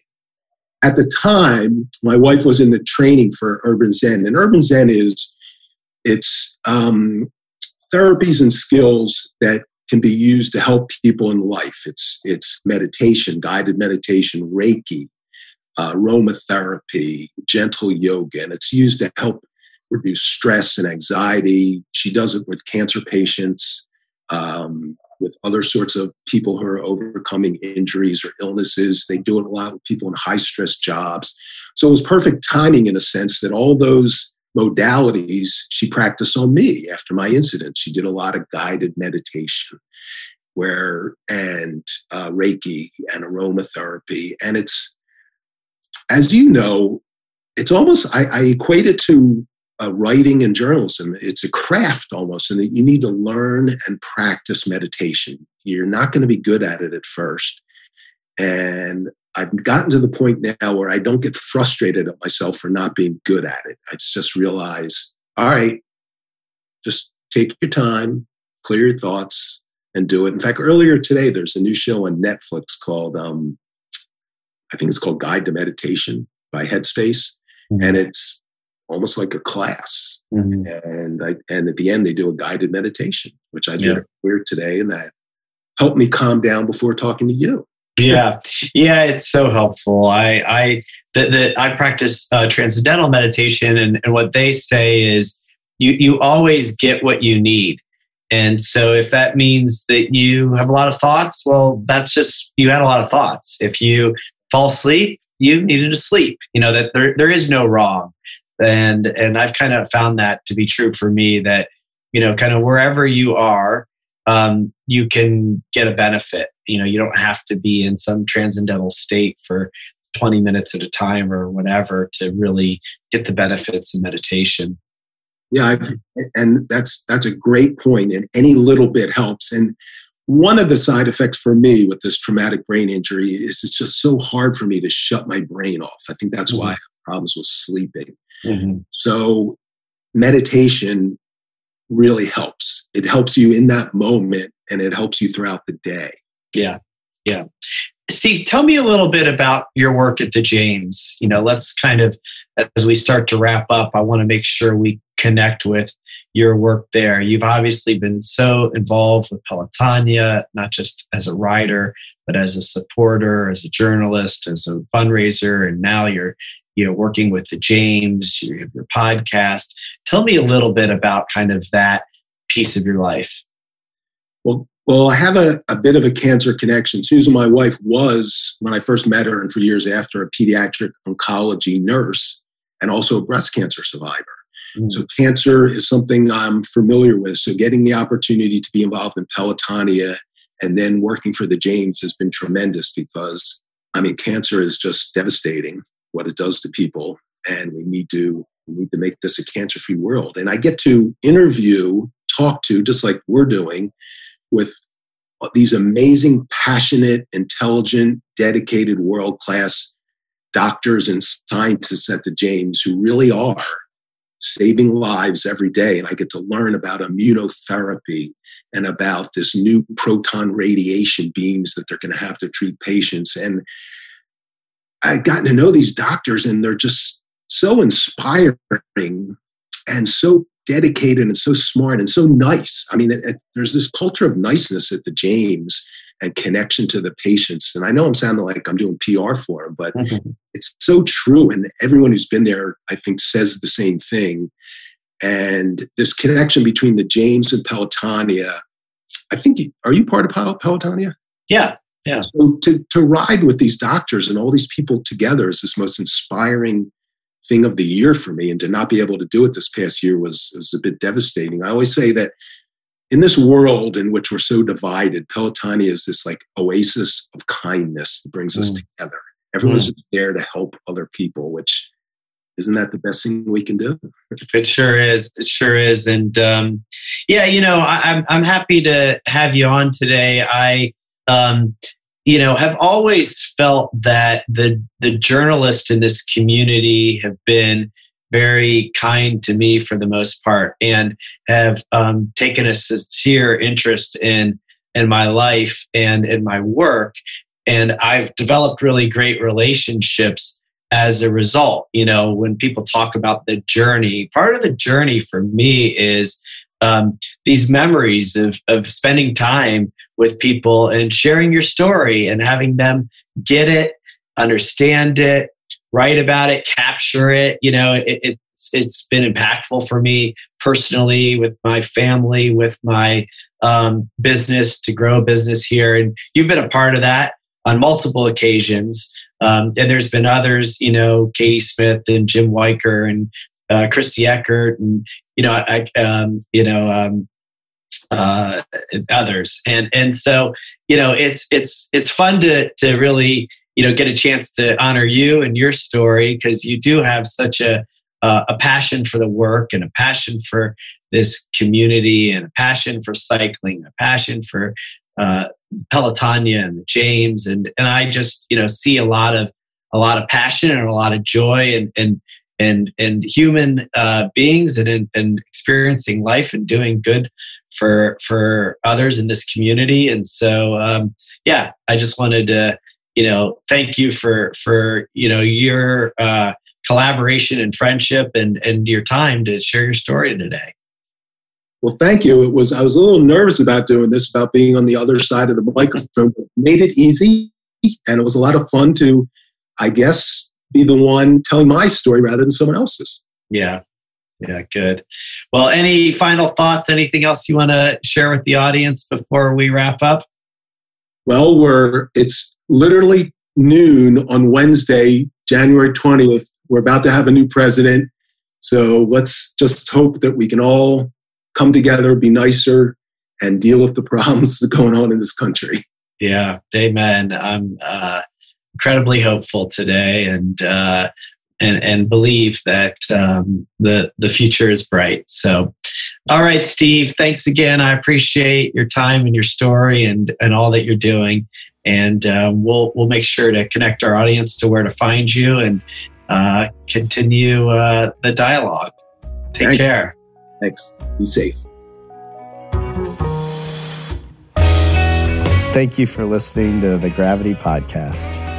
At the time, my wife was in the training for Urban Zen, and Urban Zen is it's um, therapies and skills that can be used to help people in life. It's it's meditation, guided meditation, Reiki, uh, aromatherapy, gentle yoga, and it's used to help reduce stress and anxiety. She does it with cancer patients, um, with other sorts of people who are overcoming injuries or illnesses. They do it a lot with people in high stress jobs. So it was perfect timing in a sense that all those modalities she practiced on me after my incident. She did a lot of guided meditation where and uh, Reiki and aromatherapy. And it's, as you know, it's almost, I, I equate it to uh, writing and journalism. It's a craft almost, and that you need to learn and practice meditation. You're not going to be good at it at first. And I've gotten to the point now where I don't get frustrated at myself for not being good at it. I just realize, all right, just take your time, clear your thoughts, and do it. In fact, earlier today, there's a new show on Netflix called, um, I think it's called Guide to Meditation by Headspace. Mm-hmm. And it's almost like a class. Mm-hmm. And I, and at the end, they do a guided meditation, which I did yeah. earlier today, and that helped me calm down before talking to you yeah. Yeah it's so helpful. I i that the, i practice uh, transcendental meditation and, and what they say is you you always get what you need. And so if that means that you have a lot of thoughts well that's just you had a lot of thoughts. If you fall asleep you needed to sleep. You know that there, there is no wrong. And and i've kind of found that to be true for me that you know kind of wherever you are um, you can get a benefit. You know, you don't have to be in some transcendental state for 20 minutes at a time or whatever to really get the benefits of meditation. Yeah, I've, and that's that's a great point. And any little bit helps. And one of the side effects for me with this traumatic brain injury is it's just so hard for me to shut my brain off. I think that's mm-hmm. why I have problems with sleeping. Mm-hmm. So meditation really helps. It helps you in that moment and it helps you throughout the day. Yeah. Yeah. Steve, tell me a little bit about your work at the James. You know, let's kind of, as we start to wrap up, I want to make sure we connect with your work there. You've obviously been so involved with Pelotonia, not just as a writer, but as a supporter, as a journalist, as a fundraiser, and now you're you know working with the James, your, your podcast. Tell me a little bit about kind of that piece of your life. Well, well, I have a, a bit of a cancer connection. Susan, my wife, was, when I first met her and for years after, a pediatric oncology nurse and also a breast cancer survivor. Mm. So, cancer is something I'm familiar with. So, getting the opportunity to be involved in Pelotonia and then working for the James has been tremendous because, I mean, cancer is just devastating what it does to people, and we need to we need to make this a cancer-free world. And I get to interview, talk to, just like we're doing, with these amazing, passionate, intelligent, dedicated, world-class doctors and scientists at the James who really are saving lives every day. And I get to learn about immunotherapy and about this new proton radiation beams that they're going to have to treat patients. And I've gotten to know these doctors, and they're just so inspiring and so dedicated and so smart and so nice. I mean, it, it, there's this culture of niceness at the James and connection to the patients. And I know I'm sounding like I'm doing PR for them, but mm-hmm. it's so true. And everyone who's been there, I think, says the same thing. And this connection between the James and Pelotonia, I think, are you part of Pelotonia? Yeah, yeah. So to, to ride with these doctors and all these people together is this most inspiring thing of the year for me. And to not be able to do it this past year was, was a bit devastating. I always say that in this world in which we're so divided, Pelotonia is this like oasis of kindness that brings mm. us together. Everyone's mm. there to help other people, which isn't that the best thing we can do? (laughs) It sure is. It sure is. And um, yeah, you know, I, I'm I'm happy to have you on today. I um, you know, have always felt that the the journalists in this community have been very kind to me for the most part, and have um, taken a sincere interest in in my life and in my work. And I've developed really great relationships as a result. You know, when people talk about the journey, part of the journey for me is um, these memories of of spending time with people and sharing your story and having them get it, understand it, write about it, capture it. You know, it, it's it's been impactful for me personally with my family, with my um, business to grow a business here, and you've been a part of that on multiple occasions. Um, and there's been others, you know, Katie Smith and Jim Weiker and uh, Christy Eckert, and you know, I, um, you know, um, uh, others, and and so you know, it's it's it's fun to to really you know get a chance to honor you and your story because you do have such a uh, a passion for the work and a passion for this community and a passion for cycling, a passion for uh, Pelotonia and James, and and I just you know see a lot of a lot of passion and a lot of joy and and and and human uh, beings and and experiencing life and doing good for for others in this community. And so um, yeah, I just wanted to you know thank you for for you know your uh, collaboration and friendship and and your time to share your story today. Well, thank you. It was I was a little nervous about doing this, about being on the other side of the microphone. But made it easy, and it was a lot of fun to, I guess, be the one telling my story rather than someone else's. Yeah, yeah, good. Well, any final thoughts? Anything else you want to share with the audience before we wrap up? Well, we're it's literally noon on Wednesday, January twentieth. We're about to have a new president, so let's just hope that we can all come together, be nicer, and deal with the problems (laughs) that are going on in this country. Yeah, amen. I'm uh, incredibly hopeful today, and uh, and and believe that um, the the future is bright. So, all right, Steve. Thanks again. I appreciate your time and your story and and all that you're doing. And uh, we'll we'll make sure to connect our audience to where to find you and uh, continue uh, the dialogue. Take Thank care. Thanks. Be safe. Thank you for listening to the Gravity Podcast.